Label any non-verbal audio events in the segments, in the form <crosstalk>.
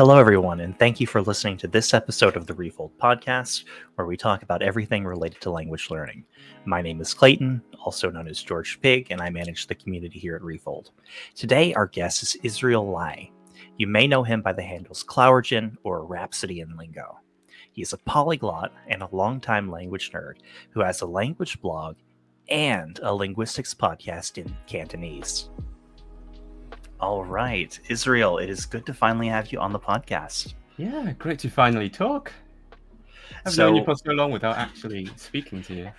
Hello, everyone, and thank you for listening to this episode of the Refold podcast, where we talk about everything related to language learning. My name is Clayton, also known as George Pig, and I manage the community here at Refold. Today, our guest is Israel Lai. You may know him by the handles Clowergen or Rhapsody in Lingo. He is a polyglot and a longtime language nerd who has a language blog and a linguistics podcast in Cantonese. All right, Israel, it is good to finally have you on the podcast. Yeah, great to finally talk. I've So- known you for so long without actually speaking to you.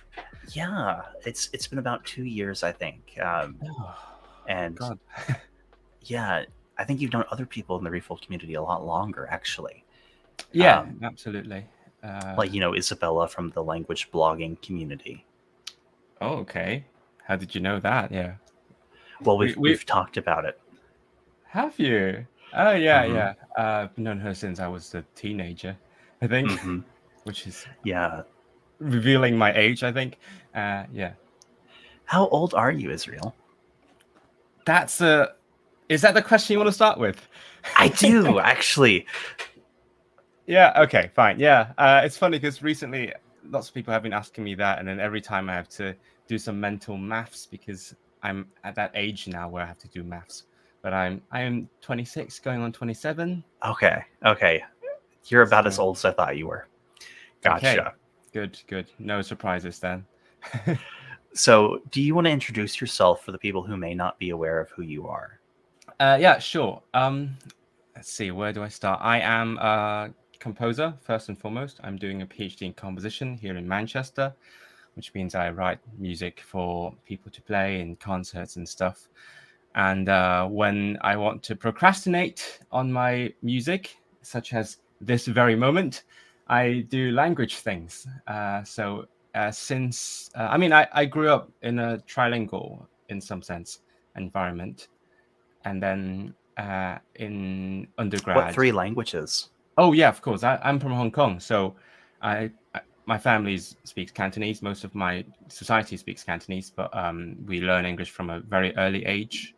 Yeah, it's it's been about two years, I think, um, Oh, and <laughs> yeah, I think you've known other people in the Refold community a lot longer, actually. Yeah, Um, absolutely. Uh, Like you know Isabella from the language blogging community. oh, okay. How did you know that? Yeah. Well, we've We- we- we've talked about it. Have you? Oh, yeah, Mhm. yeah. Uh, I've known her since I was a teenager, I think, Mhm. <laughs> which is Yeah. revealing my age, I think. Uh, yeah. How old are you, Israel? That's a. Is that the question you want to start with? I do <laughs> actually. Yeah. Okay. Fine. Yeah. Uh, it's funny because recently lots of people have been asking me that, and then every time I have to do some mental maths because I'm at that age now where I have to do maths. But I'm I am 26, going on 27. Okay. Okay. You're about as old as I thought you were. Okay. Gotcha. Good. Good. No surprises then. <laughs> So, do you want to introduce yourself for the people who may not be aware of who you are? Uh, yeah. Sure. Um, let's see. Where do I start? I am a composer first and foremost. I'm doing a PhD in composition here in Manchester, which means I write music for people to play in concerts and stuff. And uh, when I want to procrastinate on my music, such as this very moment, I do language things. Uh, so uh, since uh, I mean, I, I grew up in a trilingual, in some sense, environment, and then uh, in undergrad. What three languages? Oh yeah, of course. I, I'm from Hong Kong, so I, I my family speaks Cantonese. Most of my society speaks Cantonese, but um, we learn English from a very early age.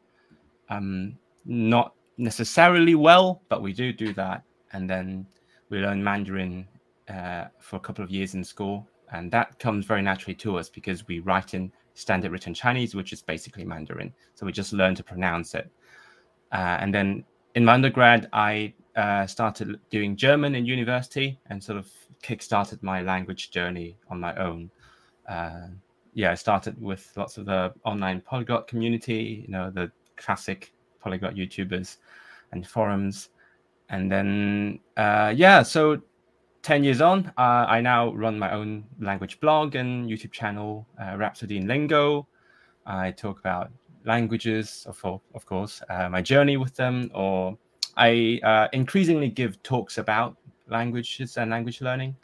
Um, not necessarily well, but we do do that, and then we learn Mandarin uh, for a couple of years in school, and that comes very naturally to us because we write in standard written Chinese, which is basically Mandarin. So we just learn to pronounce it. Uh, and then in my undergrad, I uh, started doing German in university and sort of kickstarted my language journey on my own. Uh, yeah, I started with lots of the online polyglot community, you know, the classic polyglot YouTubers and forums. And then, uh, yeah, so 10 years on, uh, I now run my own language blog and YouTube channel, uh, Rhapsody in Lingo. I talk about languages, of, of course, uh, my journey with them, or I uh, increasingly give talks about languages and language learning.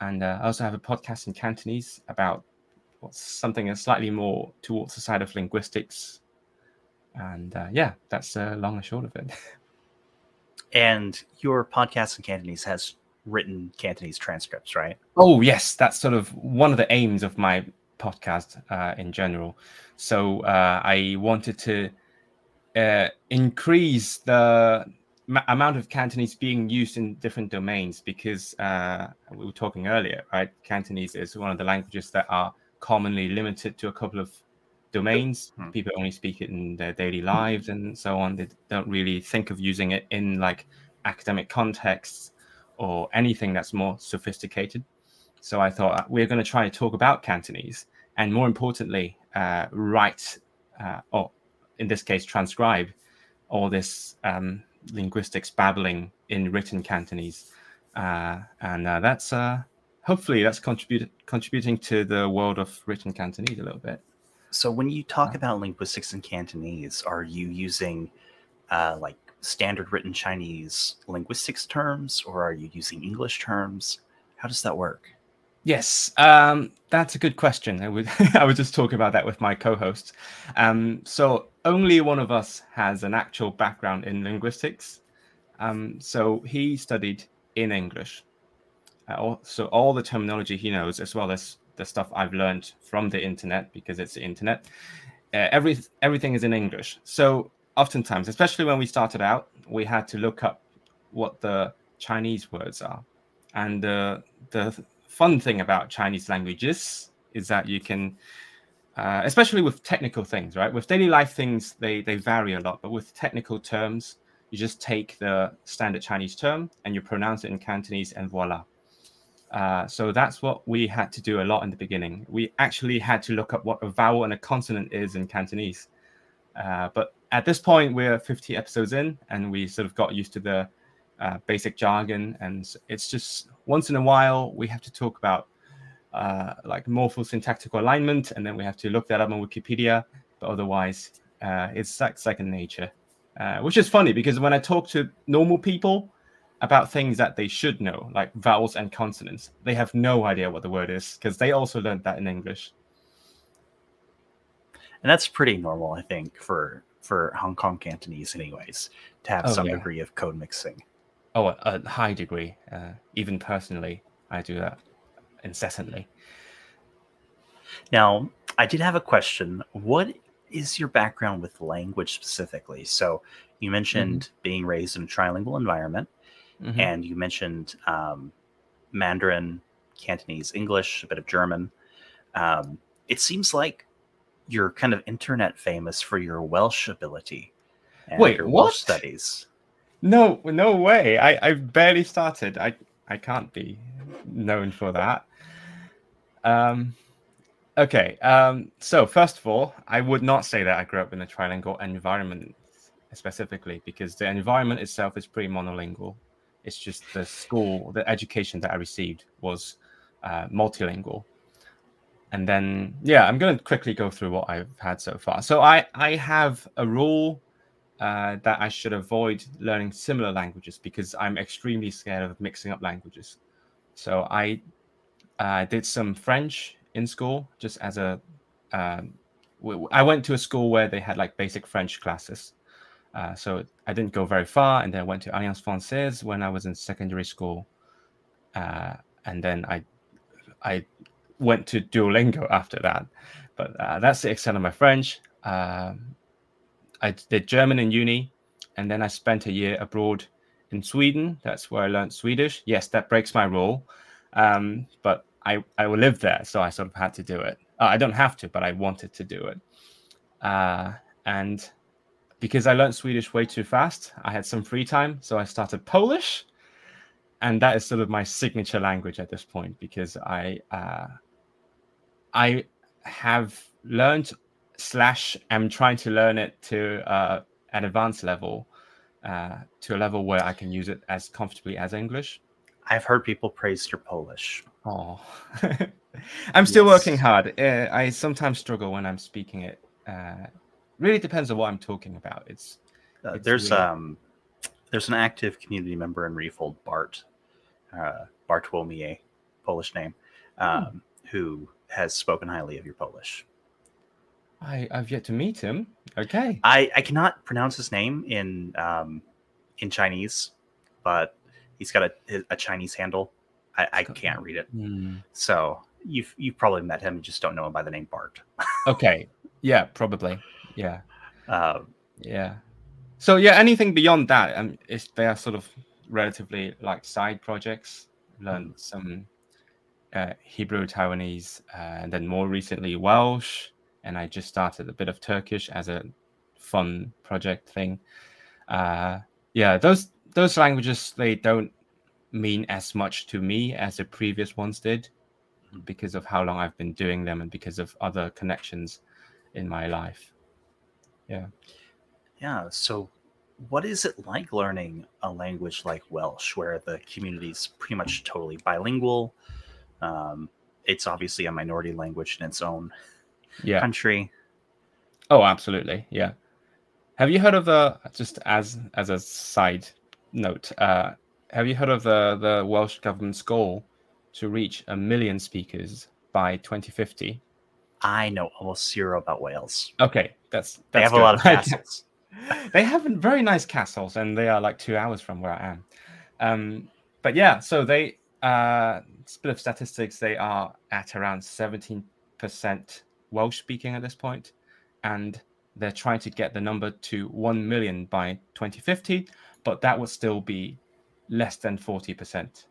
And uh, I also have a podcast in Cantonese about something that's slightly more towards the side of linguistics. And uh, yeah, that's uh, long and short of it. <laughs> And your podcast in Cantonese has written Cantonese transcripts, right? Oh yes, that's sort of one of the aims of my podcast uh, in general. So uh, I wanted to uh, increase the ma- amount of Cantonese being used in different domains because uh, we were talking earlier, right? Cantonese is one of the languages that are commonly limited to a couple of domains. Hmm. People only speak it in their daily lives and so on. They don't really think of using it in like academic contexts or anything that's more sophisticated. So I thought uh, we're going to try to talk about Cantonese and more importantly, uh, write uh, or in this case, transcribe all this um, linguistics babbling in written Cantonese. Uh, and uh, that's uh, hopefully that's contribute- contributing to the world of written Cantonese a little bit. So, when you talk Uh. about linguistics in Cantonese, are you using uh, like standard written Chinese linguistics terms, or are you using English terms? How does that work? Yes, um, that's a good question. I would <laughs> I was just talking about that with my co-host. Um, so only one of us has an actual background in linguistics. Um, so he studied in English. Uh, so all the terminology he knows, as well as the stuff I've learned from the internet, because it's the internet, uh, every everything is in English. So oftentimes, especially when we started out, we had to look up what the Chinese words are. And the the fun thing about Chinese languages is that you can, uh, especially with technical things, right? With daily life things, they they vary a lot, but with technical terms, you just take the standard Chinese term and you pronounce it in Cantonese, and voila. Uh, so that's what we had to do a lot in the beginning. We actually had to look up what a vowel and a consonant is in Cantonese. Uh, but at this point, we're 50 episodes in, and we sort of got used to the uh, basic jargon. And it's just once in a while we have to talk about uh, like morphosyntactical alignment, and then we have to look that up on Wikipedia. But otherwise, uh, it's like second nature, which is funny because when I talk to normal people about things that they should know, like vowels and consonants, they have no idea what the word is because they also learned that in English. And that's pretty normal, I think, for for Hong Kong Cantonese, anyways, to have Oh, some yeah. degree of code mixing. Oh, a, a high degree. Uh, even personally, I do that incessantly. Now, I did have a question. What is your background with language specifically? So, you mentioned being raised in a trilingual environment, Mhm. and you mentioned um, Mandarin, Cantonese, English, a bit of German. Um, it seems like you're kind of internet famous for your Welsh ability and Wait, your what? Welsh studies. No, no way. I, I barely started. I, I can't be known for that. Um, okay. Um, so first of all, I would not say that I grew up in a trilingual environment specifically because the environment itself is pretty monolingual. It's just the school, the education that I received was uh, multilingual. And then, yeah, I'm going to quickly go through what I've had so far. So I, I have a rule uh, that I should avoid learning similar languages because I'm extremely scared of mixing up languages. So I uh, did some French in school just as a. Um, I went to a school where they had like basic French classes. Uh, so I didn't go very far, and then I went to Alliance Française when I was in secondary school, uh, and then I, I went to Duolingo after that. But uh, that's the extent of my French. Um, I did German in uni, and then I spent a year abroad in Sweden. That's where I learned Swedish. Yes, that breaks my rule, um, but I I lived there, so I sort of had to do it. Uh, I don't have to, but I wanted to do it. Uh, and because I learned Swedish way too fast, I had some free time, so I started Polish, and that is sort of my signature language at this point because I uh, I have learned slash am trying to learn it to uh, an advanced level, uh, to a level where I can use it as comfortably as English. I've heard people praise your Polish. Oh, <laughs> I'm still Yes. working hard. Uh, I sometimes struggle when I'm speaking it. Really depends on what I'm talking about. It's Uh, It's there's weird. um, there's an active community member in Refold, Bart, uh, Bartłomiej, Polish name, um, who has spoken highly of your Polish. I, I've yet to meet him. Okay. I, I cannot pronounce his name in um, in Chinese, but he's got a, a Chinese handle. I, I can't read it, Hmm. so you've you've probably met him. You just don't know him by the name Bart. <laughs> Okay. Yeah, probably. Yeah. Um, Yeah. So yeah, anything beyond that, um, is they are sort of relatively like side projects. Learned some uh, Hebrew, Taiwanese, uh, and then more recently Welsh, and I just started a bit of Turkish as a fun project thing. Uh, yeah, those those languages they don't mean as much to me as the previous ones did, Mhm. because of how long I've been doing them and because of other connections in my life. Yeah. Yeah. So, what is it like learning a language like Welsh, where the community is pretty much totally bilingual? Um, it's obviously a minority language in its own Yeah. country. Oh, absolutely. Yeah. Have you heard of the just as as a side note? Uh, have you heard of the the Welsh government's goal to reach a million speakers by 2050? I know almost zero about Wales. Okay, that's, that's They have a lot of <laughs> castles. <laughs> they have very nice castles, and they are like two hours from where I am. Um, but yeah, so they uh, bit of statistics. They are at around 17% Welsh speaking at this point, and they're trying to get the number to 1 million by 2050. But that would still be less than 40%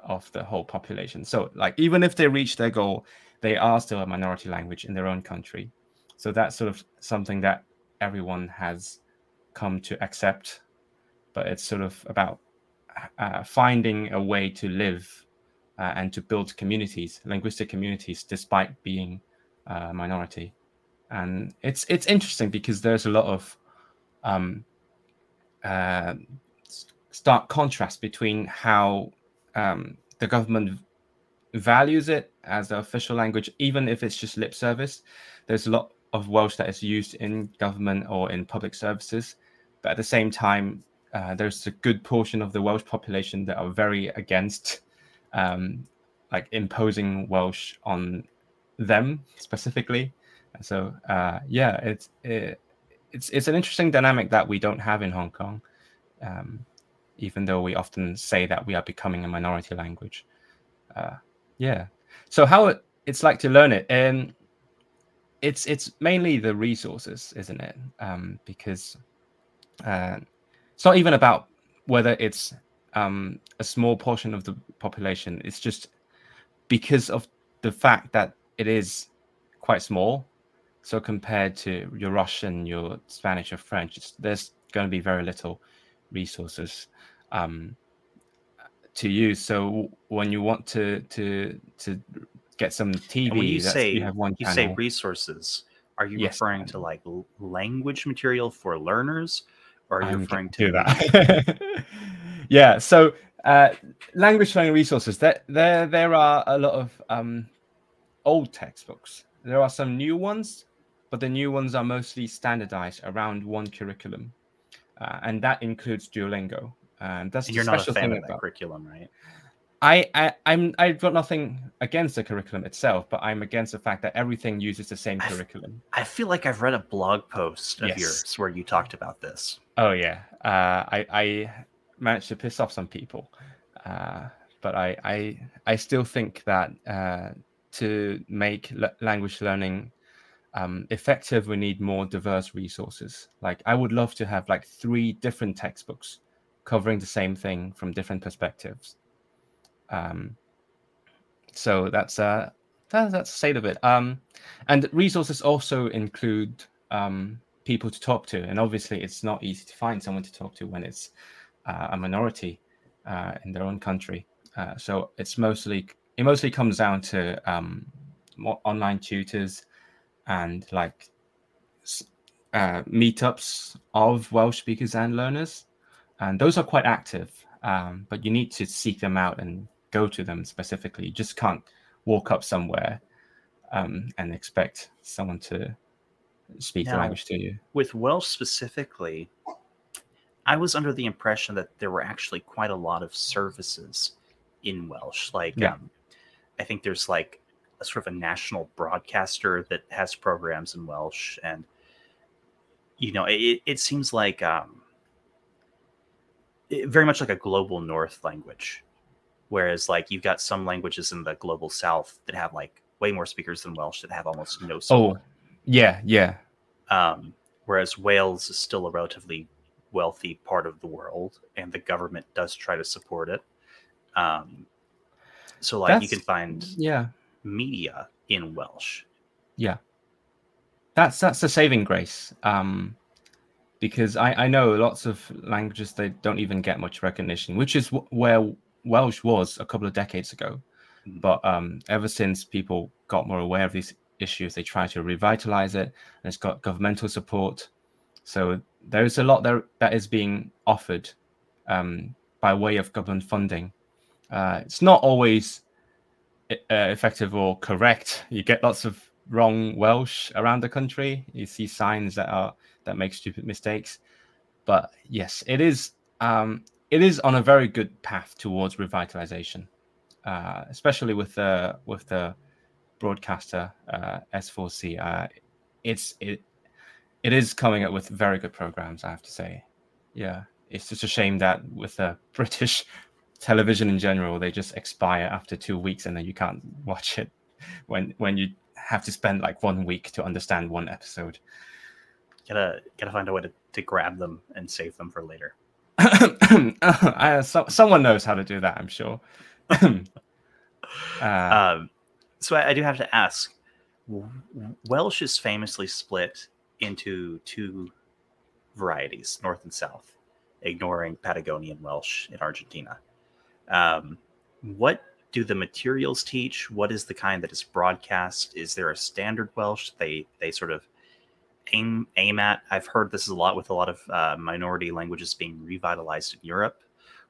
of the whole population. So, like, even if they reach their goal, they are still a minority language in their own country. So, that's sort of something that everyone has come to accept. But it's sort of about uh, finding a way to live uh, and to build communities, linguistic communities, despite being a minority. And it's it's interesting because there's a lot of um, uh, stark contrast between how um, the government values it as the official language, even if it's just lip service. There's a lot of Welsh that is used in government or in public services, but at the same time, uh, there's a good portion of the Welsh population that are very against um, like imposing Welsh on them specifically. So uh, yeah, it's it, it's it's an interesting dynamic that we don't have in Hong Kong, um, even though we often say that we are becoming a minority language. Uh, yeah. So how it, it's like to learn it, and it's it's mainly the resources, isn't it? Um, because uh, it's not even about whether it's um, a small portion of the population. It's just because of the fact that it is quite small. So compared to your Russian, your Spanish, or French, there's going to be very little resources um, to use. So when you want to to to get some TV, when you say you have one. You channel. say resources. Are you Yes. referring to like language material for learners, or are you I'm referring to that? <laughs> yeah. So uh, language learning resources. There, there, there are a lot of um, old textbooks. There are some new ones, but the new ones are mostly standardized around one curriculum, uh, and that includes Duolingo. And that's And you're not a fan of that about. curriculum, right? I, I, I'm, I've got nothing against the curriculum itself, but I'm against the fact that everything uses the same I've- curriculum. I feel like I've read a blog post of Yes. yours where you talked about this. Oh yeah, uh, I I managed to piss off some people, uh, but I I I still think that uh, to make l- language learning um, effective, we need more diverse resources. Like I would love to have like three different textbooks covering the same thing from different perspectives. Um, so that's uh that, that's the state of it. Um, and resources also include um, people to talk to, and obviously it's not easy to find someone to talk to when it's uh, a minority uh, in their own country. Uh, so it's mostly it mostly comes down to um, online tutors and like uh, meetups of Welsh speakers and learners, and those are quite active. Um, but you need to seek them out and go to them specifically. You just can't walk up somewhere um, and expect someone to speak the language to you. With Welsh specifically, I was under the impression that there were actually quite a lot of services in Welsh. Like, Yeah. um, I think there's like a sort of a national broadcaster that has programs in Welsh, and you know, it, it seems like um, it- very much like a global North language. Whereas, like, you've got some languages in the global South that have like way more speakers than Welsh that have almost no support. Oh, yeah, yeah, Um, whereas Wales is still a relatively wealthy part of the world, and the government does try to support it. Um, so, like, you can find yeah. media in Welsh. Yeah. That's that's the saving grace. Um, because I I know lots of languages they don't even get much recognition, which is wh- where Welsh was a couple of decades ago. Mhm. But um, ever since people got more aware of these issues, they try to revitalize it, and it's got governmental support. So there's a lot there that is being offered um, by way of government funding. Uh, it's not always uh, effective or correct. You get lots of wrong Welsh around the country. You see signs that are that make stupid mistakes. But yes, it is um, it is on a very good path towards revitalization, uh, especially with the with the broadcaster uh, S4C. Uh, it's it it is coming up with very good programs. I have to say, yeah. It's just a shame that with the <laughs> British television in general, they just expire after two weeks, and then you can't watch it when when you have to spend like one week to understand one episode. Gotta gotta find a way to, to grab them and save them for later. <coughs> uh, so, someone knows how to do that, I'm sure. <coughs> uh, um, so I, I, do have to ask. Welsh is famously split into two varieties, North and South, ignoring Patagonian Welsh in Argentina. Um, what do the materials teach? What is the kind that is broadcast? Is there a standard Welsh they they sort of aim aim at? I've heard this is a lot with a lot of uh, minority languages being revitalized in Europe,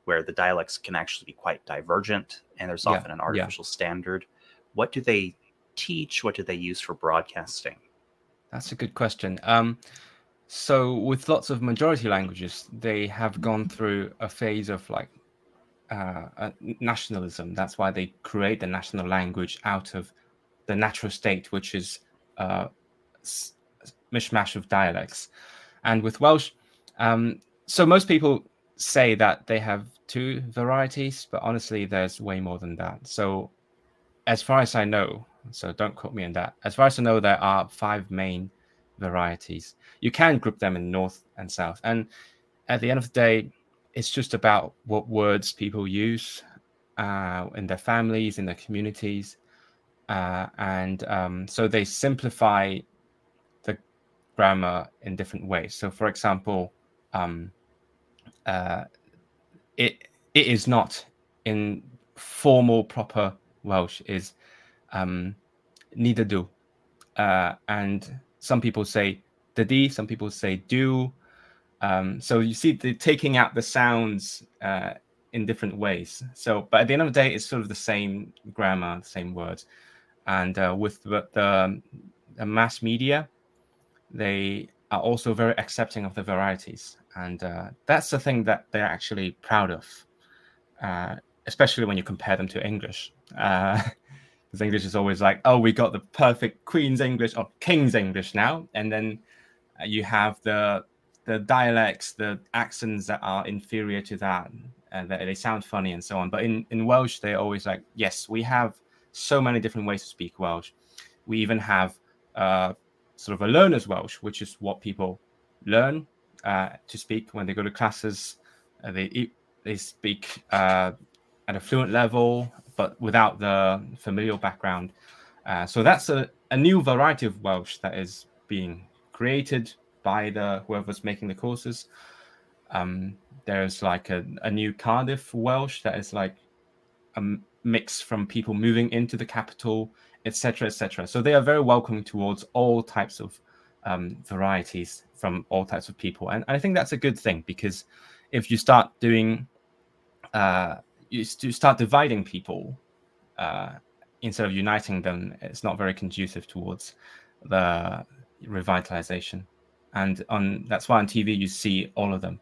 where the dialects can actually be quite divergent, and there's often yeah, an artificial yeah. standard. What do they teach? What do they use for broadcasting? That's a good question. Um, so with lots of majority languages, they have gone through a phase of like uh, nationalism. That's why they create the national language out of the natural state, which is uh, mishmash of dialects. And with Welsh, um, so most people say that they have two varieties, but honestly, there's way more than that. So, as far as I know, so don't quote me on that. As far as I know, there are five main varieties. You can group them in north and south. And at the end of the day, it's just about what words people use uh, in their families, in their communities. Uh, and um, so they simplify grammar in different ways. So, for example, um, uh, it it is not in formal proper Welsh is um, neither do, uh, and some people say the d, some people say do, um, so you see the taking out the sounds uh, in different ways. So, but at the end of the day, it's sort of the same grammar, the same words. And uh, with the, the, the, mass media, they are also very accepting of the varieties, and uh, that's the thing that they're actually proud of, uh, especially when you compare them to English. Because uh, <laughs> English is always like, oh, we got the perfect Queen's English or King's English now, and then uh, you have the the dialects, the accents that are inferior to that, and that they sound funny and so on. But in, in Welsh, they're always like, yes, we have so many different ways to speak Welsh. We even have uh, sort of a learner's Welsh, which is what people learn uh, to speak when they go to classes. Uh, they they speak uh, at a fluent level, but without the familial background. Uh, so that's a, a new variety of Welsh that is being created by the whoever's making the courses. Um, there's like a, a new Cardiff Welsh that is like a mix from people moving into the capital, etc., etc. So they are very welcoming towards all types of um, varieties from all types of people, and I think that's a good thing because if you start doing, uh, you start dividing people uh, instead of uniting them, it's not very conducive towards the revitalization and on that's why on TV you see all of them.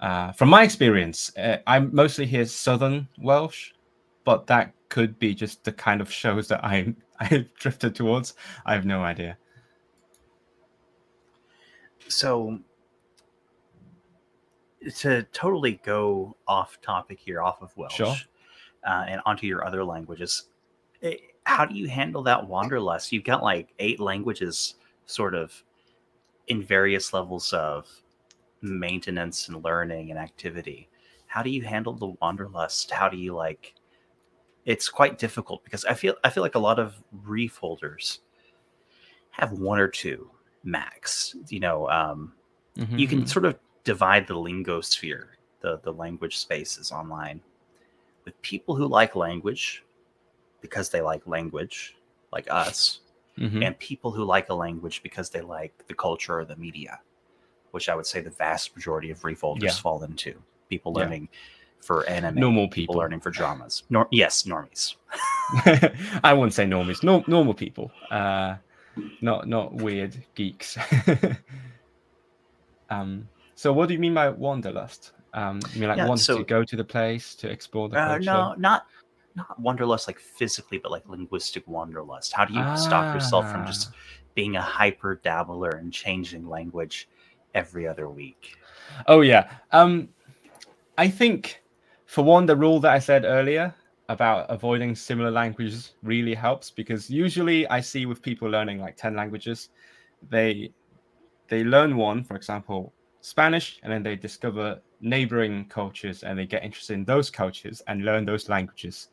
Uh, from my experience, uh, I mostly hear Southern Welsh, but that could be just the kind of shows that I <laughs> I drifted towards. I have no idea. So to totally go off topic here, off of Welsh, sure. uh, and onto your other languages, eh, how do you handle that wanderlust? You've got like eight languages, sort of in various levels of maintenance and learning and activity how do you handle the wanderlust how do you like it's quite difficult because i feel i feel like a lot of refolders have one or two max you know um, mm-hmm. you can mm-hmm. sort of divide the lingosphere the the language spaces online with people who like language because they like language like us mm-hmm. and people who like a language because they like the culture or the media, which I would say the vast majority of refolders yeah. fall into. People learning yeah. For anime, normal people. learning for dramas. Nor- yes, normies. <laughs> I wouldn't say normies. No, normal people. Uh, not not weird geeks. <laughs> um, so what do you mean by wanderlust? Um, you mean like yeah, want so, to go to the place to explore the culture? Uh, no, not not wanderlust like physically, but like linguistic wanderlust? How do you ah. stop yourself from just ah. being a hyper dabbler and changing language every other week? Oh yeah. Um I think for one, the rule that I said earlier about avoiding similar languages really helps because usually I see with people learning like 10 languages, they they learn one, for example, Spanish and then they discover neighboring cultures and they get interested in those cultures and learn those languages.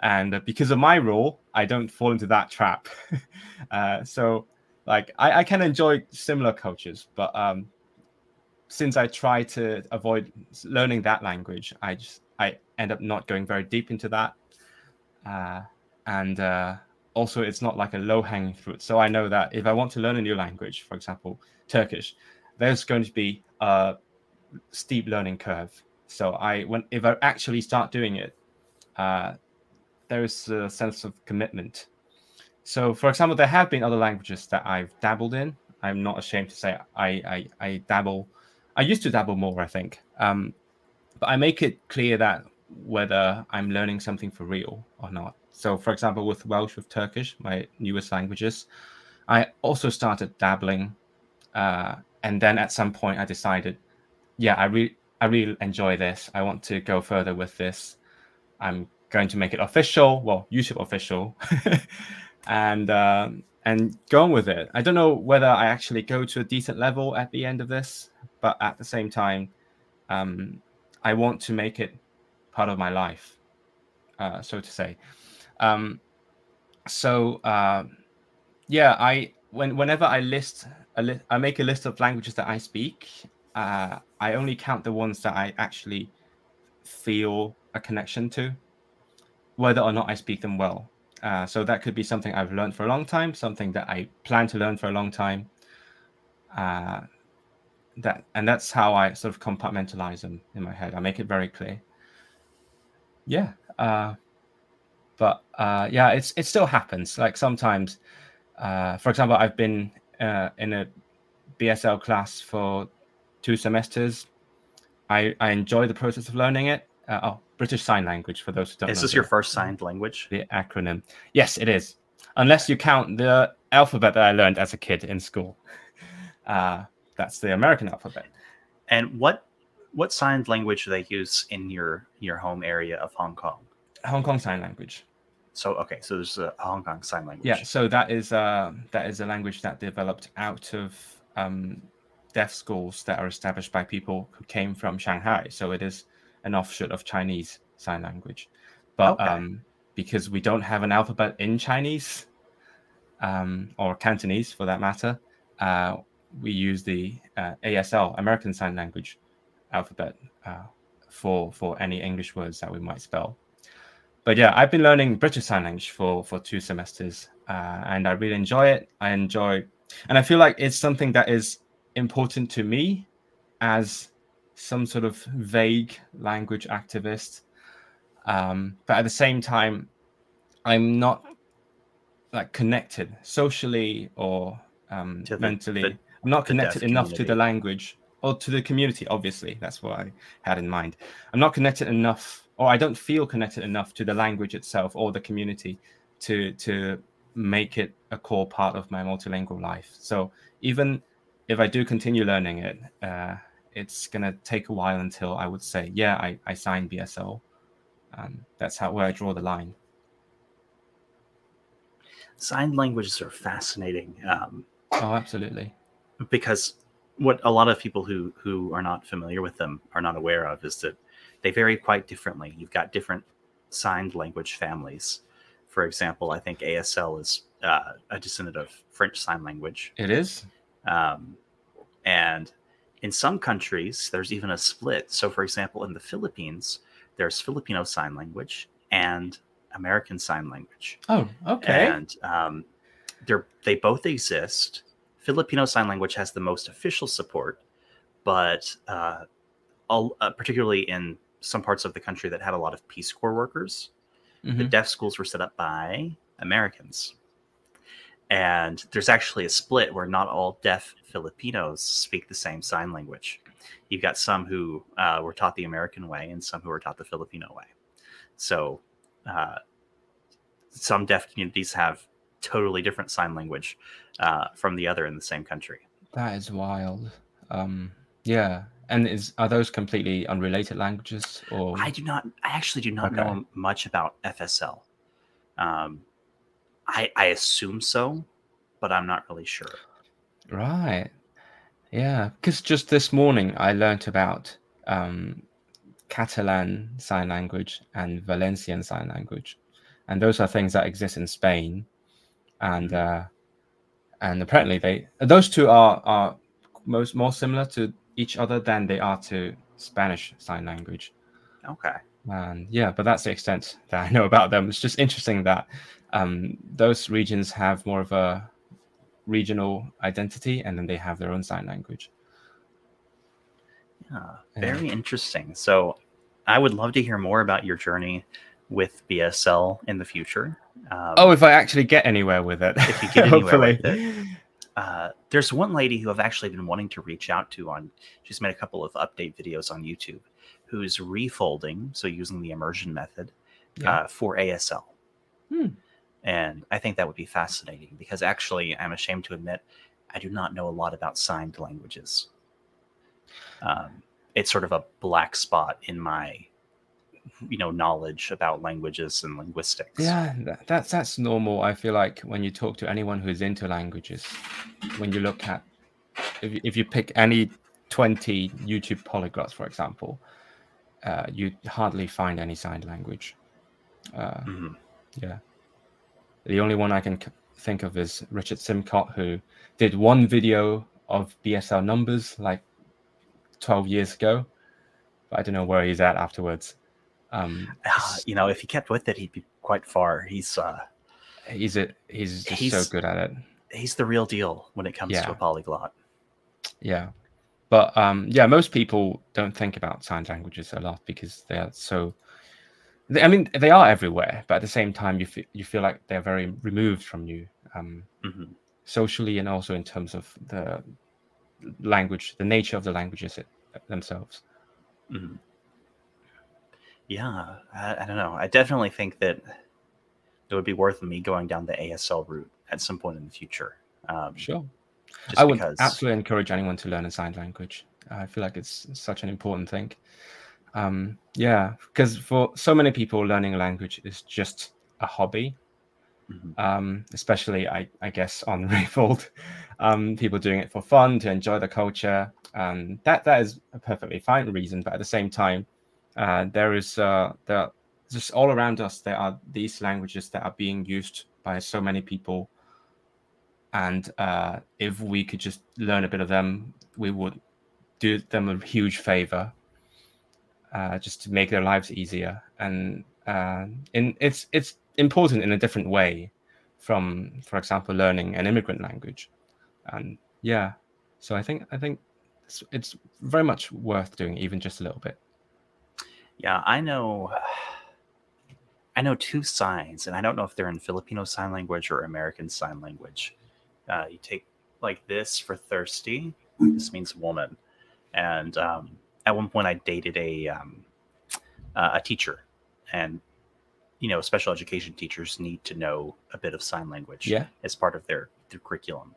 And because of my role, I don't fall into that trap. <laughs> uh, so, like, I, I, can enjoy similar cultures, but um, since I try to avoid learning that language, I just I end up not going very deep into that. Uh, and uh, also, it's not like a low hanging fruit. So I know that if I want to learn a new language, for example, Turkish, there's going to be a steep learning curve. So I when if I actually start doing it, uh, there is a sense of commitment. So, for example, there have been other languages that I've dabbled in. I'm not ashamed to say I I, I dabble. I used to dabble more, I think, um, but I make it clear that whether I'm learning something for real or not. So, for example, with Welsh, with Turkish, my newest languages, I also started dabbling uh, and then at some point I decided, yeah, I really I really enjoy this. I want to go further with this. I'm going to make it official, well, YouTube official, <laughs> and um, and go on with it. I don't know whether I actually go to a decent level at the end of this, but at the same time, um, I want to make it part of my life, uh, so to say. Um, so uh, yeah, I when whenever I list a li- I make a list of languages that I speak. Uh, I only count the ones that I actually feel a connection to, whether or not I speak them well. Uh, so that could be something I've learned for a long time, something that I plan to learn for a long time. Uh, that and that's how I sort of compartmentalize them in my head. I make it very clear. Yeah, uh, but uh, yeah, it's it still happens. Like sometimes, uh, for example, I've been uh, in a BSL class for two semesters. I, I enjoy the process of learning it. Uh, oh, British Sign Language for those who don't. Is this your first signed language? The acronym. Yes, it is. Unless you count the alphabet that I learned as a kid in school. <laughs> That's the American alphabet. And what what signed language do they use in your your home area of Hong Kong? Hong Kong Sign Language. So okay, so there's a Hong Kong Sign Language. Yeah, so that is uh, that is a language that developed out of um, deaf schools that are established by people who came from Shanghai. So it is an offshoot of Chinese Sign Language, but okay. um, because we don't have an alphabet in Chinese um, or Cantonese for that matter, uh, we use the uh, ASL American Sign Language alphabet uh, for for any English words that we might spell but yeah, I've been learning British Sign Language for for two semesters, uh, and I really enjoy it. I enjoy, and I feel like it's something that is important to me as some sort of vague language activist. Um, but at the same time, I'm not like connected socially or um, mentally. I'm not connected enough community. to the language or to the community. Obviously, that's what I had in mind. I'm not connected enough or I don't feel connected enough to the language itself or the community to to make it a core part of my multilingual life. So even if I do continue learning it, uh, it's gonna take a while until I would say, yeah, I, I signed BSL. Um, that's how where I draw the line. Signed languages are fascinating. Um, oh, absolutely. Because what a lot of people who who are not familiar with them are not aware of is that they vary quite differently. You've got different signed language families. For example, I think ASL is uh, a descendant of French Sign Language. It is. Um, and in some countries, there's even a split. So, for example, in the Philippines, there's Filipino Sign Language and American Sign Language. Oh, okay. And um, they're they both exist. Filipino Sign Language has the most official support, but uh, all, uh, particularly in some parts of the country that had a lot of Peace Corps workers. Mm-hmm. The deaf schools were set up by Americans. And there's actually a split where not all deaf Filipinos speak the same sign language. You've got some who uh, were taught the American way and some who were taught the Filipino way. So uh, some deaf communities have totally different sign language uh, from the other in the same country. That is wild. Um, yeah, and is are those completely unrelated languages or I do not I actually do not okay. know much about FSL. Um I I assume so, but I'm not really sure. Right. Yeah, because just this morning I learnt about um, Catalan sign language and Valencian sign language, and those are things that exist in Spain, and uh, and apparently they those two are are most more similar to each other than they are to Spanish sign language. Okay. And yeah, but that's the extent that I know about them. It's just interesting that um, those regions have more of a regional identity and then they have their own sign language. Yeah, very yeah. interesting. So I would love to hear more about your journey with BSL in the future. Um, oh, if I actually get anywhere with it. If you get anywhere with it. Uh, there's one lady who I've actually been wanting to reach out to on, she's made a couple of update videos on YouTube, who's refolding, so using the immersion method yeah. uh, for ASL. Hmm. And I think that would be fascinating because actually, I'm ashamed to admit, I do not know a lot about signed languages. Um, it's sort of a black spot in my you know knowledge about languages and linguistics. Yeah that's that's normal i feel like when you talk to anyone who's into languages. When you look at if you, if you pick any 20 youtube polyglots for example uh, you hardly find any signed language. Uh, mm-hmm. yeah. The only one i can think of is richard simcott who did one video of bsl numbers like 12 years ago but i don't know where he's at afterwards um, uh, you know, if he kept with it, he'd be quite far. He's uh, he's a he's just he's, so good at it. He's the real deal when it comes yeah. to a polyglot. Yeah, but um, yeah, most people don't think about sign languages a lot because they are so. They, I mean, they are everywhere, but at the same time, you feel you feel like they're very removed from you, um, mm-hmm. socially and also in terms of the language, the nature of the languages it, themselves. Mm-hmm. Yeah, I, I, don't know. I definitely think that it would be worth me going down the ASL route at some point in the future. Um, sure. I would because... absolutely encourage anyone to learn a sign language. I feel like it's such an important thing. Um, yeah, because for so many people, learning a language is just a hobby. Mm-hmm. Um, especially, I, I guess, on <laughs> Refold, um, people doing it for fun to enjoy the culture. Um, that that is a perfectly fine reason, but at the same time, uh, there is uh, just all around us there are these languages that are being used by so many people. And uh, if we could just learn a bit of them we would do them a huge favor uh, just to make their lives easier. And uh, in, it's it's important in a different way from for example learning an immigrant language. And yeah. So i think i think it's, it's very much worth doing even just a little bit yeah, I know. <sighs> I know two signs, and I don't know if they're in Filipino sign language or American sign language. Uh, you take like this for thirsty. This means woman. And um, at one point, I dated a um, uh, a teacher, and you know, special education teachers need to know a bit of sign language yeah. as part of their, their curriculum.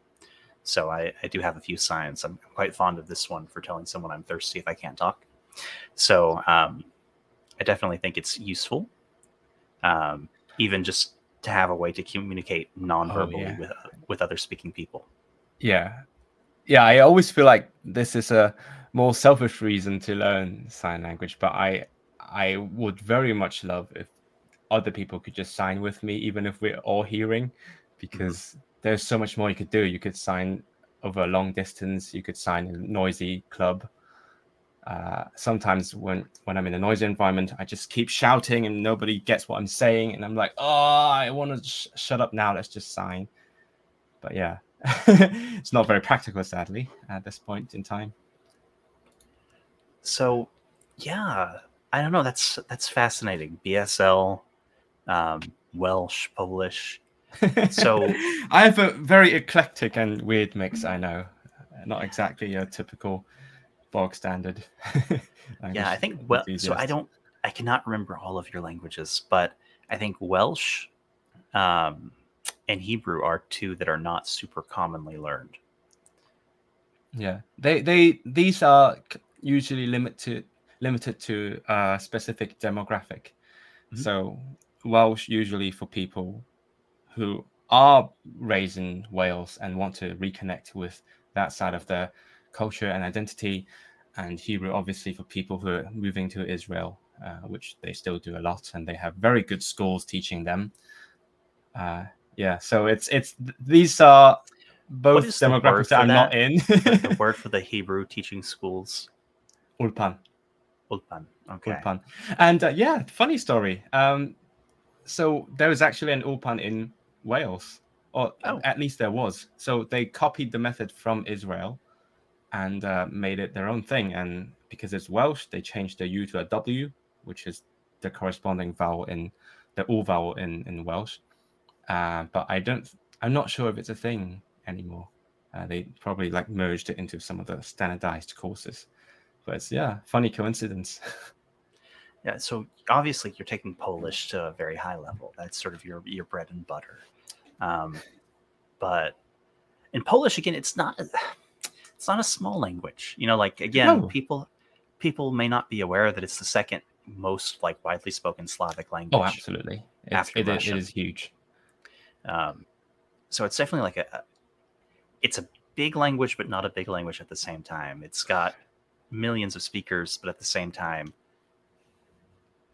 So I, I do have a few signs. I'm quite fond of this one for telling someone I'm thirsty if I can't talk. So um, I definitely think it's useful, um, even just to have a way to communicate non-verbally oh, yeah. with with other speaking people. Yeah, yeah. I always feel like this is a more selfish reason to learn sign language, but I I would very much love if other people could just sign with me, even if we're all hearing, because mm-hmm. there's so much more you could do. You could sign over a long distance. You could sign in a noisy club uh, sometimes when when I'm in a noisy environment, I just keep shouting and nobody gets what I'm saying, and I'm like, oh, I want to sh- shut up now. Let's just sign. But yeah, <laughs> it's not very practical, sadly, at this point in time. So, yeah, I don't know. That's that's fascinating. BSL, um, Welsh, Polish. So <laughs> I have a very eclectic and weird mix. I know, not exactly a typical bog standard. <laughs> yeah, I think well. So I don't. I cannot remember all of your languages, but I think Welsh um, and Hebrew are two that are not super commonly learned. Yeah, they they these are usually limited limited to a specific demographic. Mm-hmm. So Welsh usually for people who are raised in Wales and want to reconnect with that side of their culture and identity, and Hebrew obviously for people who are moving to Israel, uh, which they still do a lot, and they have very good schools teaching them. Uh, yeah, so it's it's these are both demographics that I'm that? not in. the <laughs> word for the Hebrew teaching schools, ulpan. Ulpan. Okay. Ulpan. And uh, yeah, funny story. Um, so there was actually an ulpan in Wales, or oh. at least there was. So they copied the method from Israel and uh, made it their own thing. And because it's Welsh, they changed the U to a W, which is the corresponding vowel in the U vowel in in Welsh. Uh, but I don't. I'm not sure if it's a thing anymore. Uh, they probably like merged it into some of the standardized courses. But it's, yeah, funny coincidence. <laughs> yeah. So obviously you're taking Polish to a very high level. That's sort of your your bread and butter. Um, but in Polish again, it's not it's not a small language. You know, like again, no. people people may not be aware that it's the second most like widely spoken Slavic oh, language. Oh, absolutely. After it, it is huge. Um, so it's definitely like a, it's a big language, but not a big language at the same time. It's got millions of speakers, but at the same time,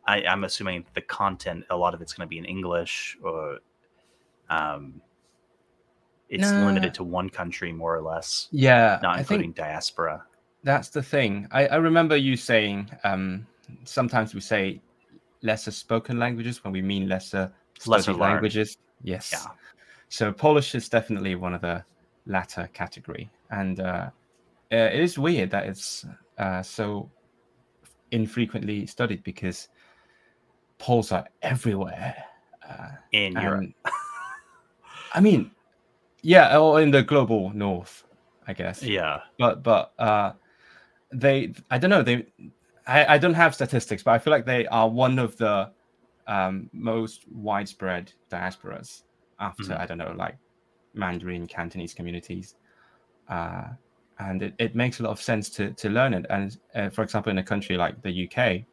I, am assuming the content, a lot of it's going to be in English, or um, it's nah. limited to one country more or less. Yeah, not including diaspora. That's the thing. I, I remember you saying um, sometimes we say lesser spoken languages when we mean lesser lesser languages. Yes. Yeah. So Polish is definitely one of the latter category, and uh, uh, it is weird that it's uh, so infrequently studied because Poles are everywhere uh, in Europe. I mean, yeah, or in the global north, I guess. Yeah, but but uh, they, I don't know, they, I, I don't have statistics, but I feel like they are one of the um, most widespread diasporas after mm-hmm. I don't know, like Mandarin, Cantonese communities. Uh, and it, it makes a lot of sense to, to learn it. And uh, for example, in a country like the UK,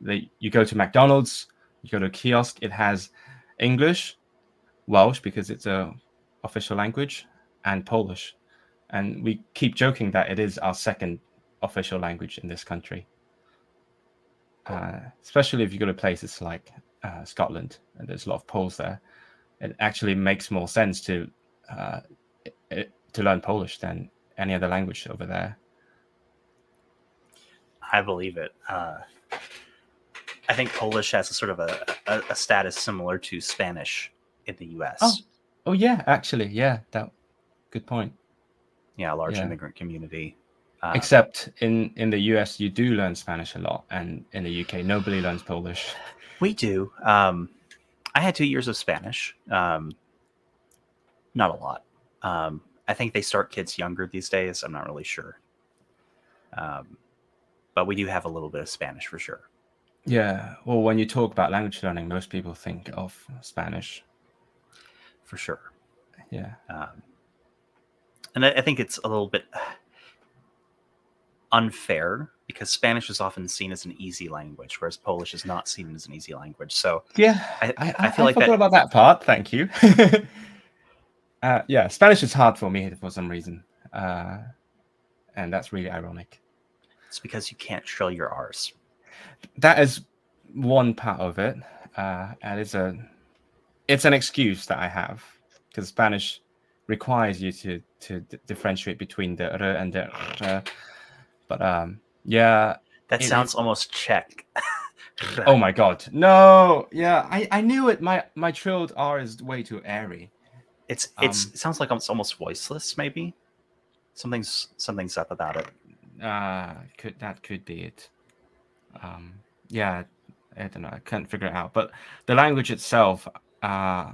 the, you go to McDonald's, you go to a kiosk, it has English, Welsh because it's a official language, and Polish. And we keep joking that it is our second official language in this country. Uh, especially if you go to places like uh, Scotland, and there's a lot of Poles there it actually makes more sense to uh, it, to learn Polish than any other language over there. I believe it. Uh, I think Polish has a sort of a, a, a, status similar to Spanish in the U.S. Oh, oh yeah, actually, yeah, that good point. Yeah, a large yeah. immigrant community. Uh, Except in in the U.S., you do learn Spanish a lot, and in the U.K., nobody learns Polish. <laughs> We do. Um, I had two years of Spanish. Um, not a lot. Um, I think they start kids younger these days. I'm not really sure. Um, but we do have a little bit of Spanish for sure. Yeah. Well, when you talk about language learning, most people think of Spanish. For sure. Yeah. Um, and I, I think it's a little bit unfair because Spanish is often seen as an easy language, whereas Polish is not seen as an easy language. So yeah, I, I, I feel I like forgot that... about that part. Thank you. <laughs> uh, yeah, Spanish is hard for me for some reason, uh, and that's really ironic. It's because you can't trill your R's. That is one part of it, uh, and it's a it's an excuse that I have because Spanish requires you to to differentiate between the r and the r. But um, yeah. That sounds almost Czech. <laughs> oh my god. No. Yeah, I, I knew it. My my trilled R is way too airy. It's it's um, it sounds like it's almost voiceless, maybe. Something's something's up about it. Uh could that could be it. Um yeah, I don't know. I can't figure it out. But the language itself, uh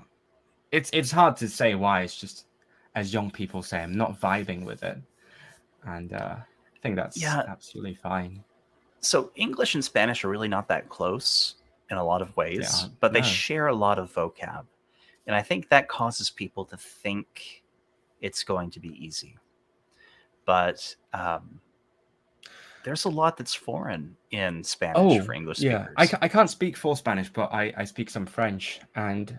it's it's hard to say why. It's just as young people say, I'm not vibing with it. And uh I think that's yeah. absolutely fine. So English and Spanish are really not that close in a lot of ways, but they no. share a lot of vocab. And I think that causes people to think it's going to be easy. But um, there's a lot that's foreign in Spanish oh, for English yeah. speakers. I, I can't speak full Spanish, but I, I speak some French. And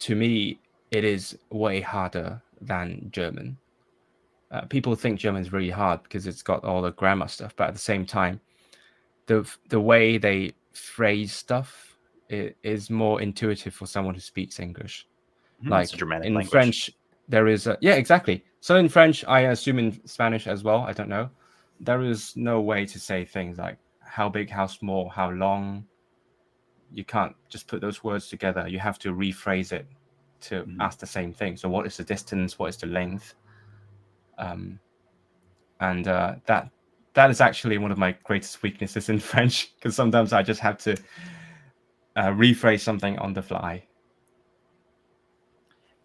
to me, it is way harder than German. uh, people think German is really hard because it's got all the grammar stuff, but at the same time, the the way they phrase stuff is more intuitive for someone who speaks English. Mm, like in language. French, there is a yeah, exactly. So in French, I assume in Spanish as well. I don't know. There is no way to say things like how big, how small, how long. You can't just put those words together. You have to rephrase it to mm. ask the same thing. So, what is the distance? What is the length? Um, and uh, that that is actually one of my greatest weaknesses in <laughs> French because sometimes I just have to uh, rephrase something on the fly.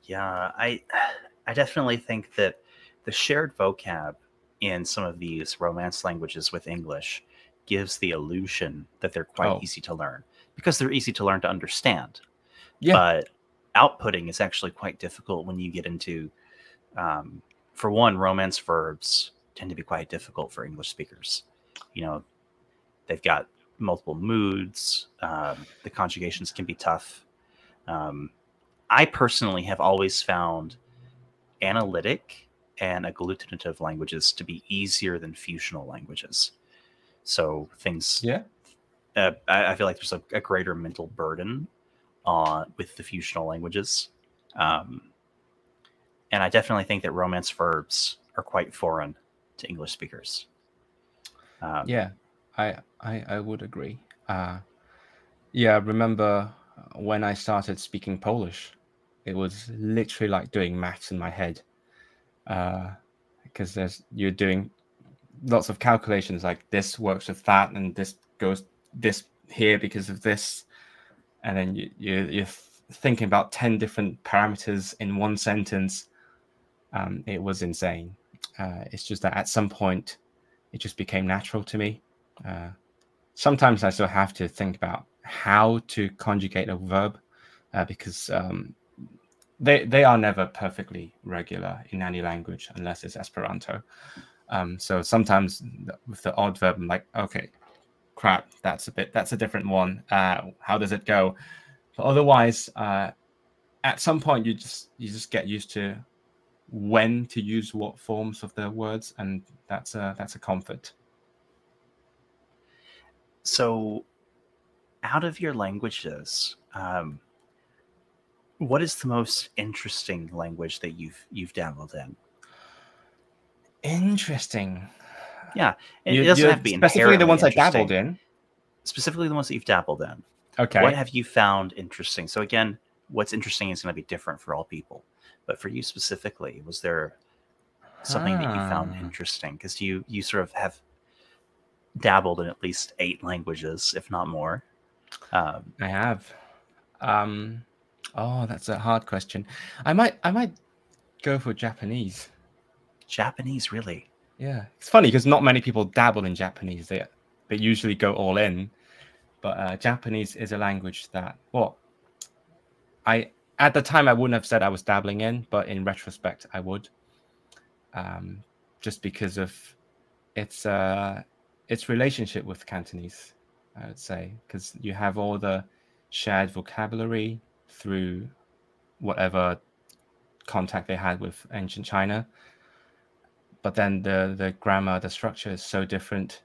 Yeah, I <sighs> I definitely think that the shared vocab in some of these Romance languages with English gives the illusion that they're quite oh. easy to learn because they're easy to learn to understand. Yeah. But outputting is actually quite difficult when you get into, um, for one, Romance verbs tend to be quite difficult for English speakers. You know, they've got multiple moods. Um, the conjugations can be tough. Um, I personally have always found analytic and agglutinative languages to be easier than fusional languages. So things, yeah, uh, I, I, feel like there's a, a, greater mental burden on with the fusional languages, um, and I definitely think that Romance verbs are quite foreign to English speakers. Um, yeah, I, I I would agree. Uh, yeah, I remember when I started speaking Polish, it was literally like doing maths in my head, because uh, there's you're doing lots of calculations like this works with that and this goes this here because of this, and then you, you you're thinking about ten different parameters in one sentence. Um, it was insane. Uh, it's just that at some point, it just became natural to me. Uh, sometimes I still have to think about how to conjugate a verb uh, because um, they they are never perfectly regular in any language unless it's Esperanto. Um, so sometimes with the odd verb, I'm like, okay, crap, that's a bit that's a different one. Uh, how does it go? But otherwise, uh, at some point, you just you just get used to when to use what forms of the words, and that's a that's a comfort. So, out of your languages, um, what is the most interesting language that you've you've dabbled in? Interesting. Yeah, it, you, doesn't have to be specifically the ones I dabbled in. Specifically, the ones that you've dabbled in. Okay. What have you found interesting? So again, what's interesting is going to be different for all people. But for you specifically, was there something huh. that you found interesting? Because you you sort of have dabbled in at least eight languages, if not more. Um, I have. Um, oh, that's a hard question. I might I might go for Japanese. Japanese, really? Yeah, it's funny because not many people dabble in Japanese. They they usually go all in. But uh, Japanese is a language that well, I at the time I wouldn't have said I was dabbling in, but in retrospect I would, um, just because of its uh, its relationship with Cantonese. I would say because you have all the shared vocabulary through whatever contact they had with ancient China. But then the the grammar, the structure is so different,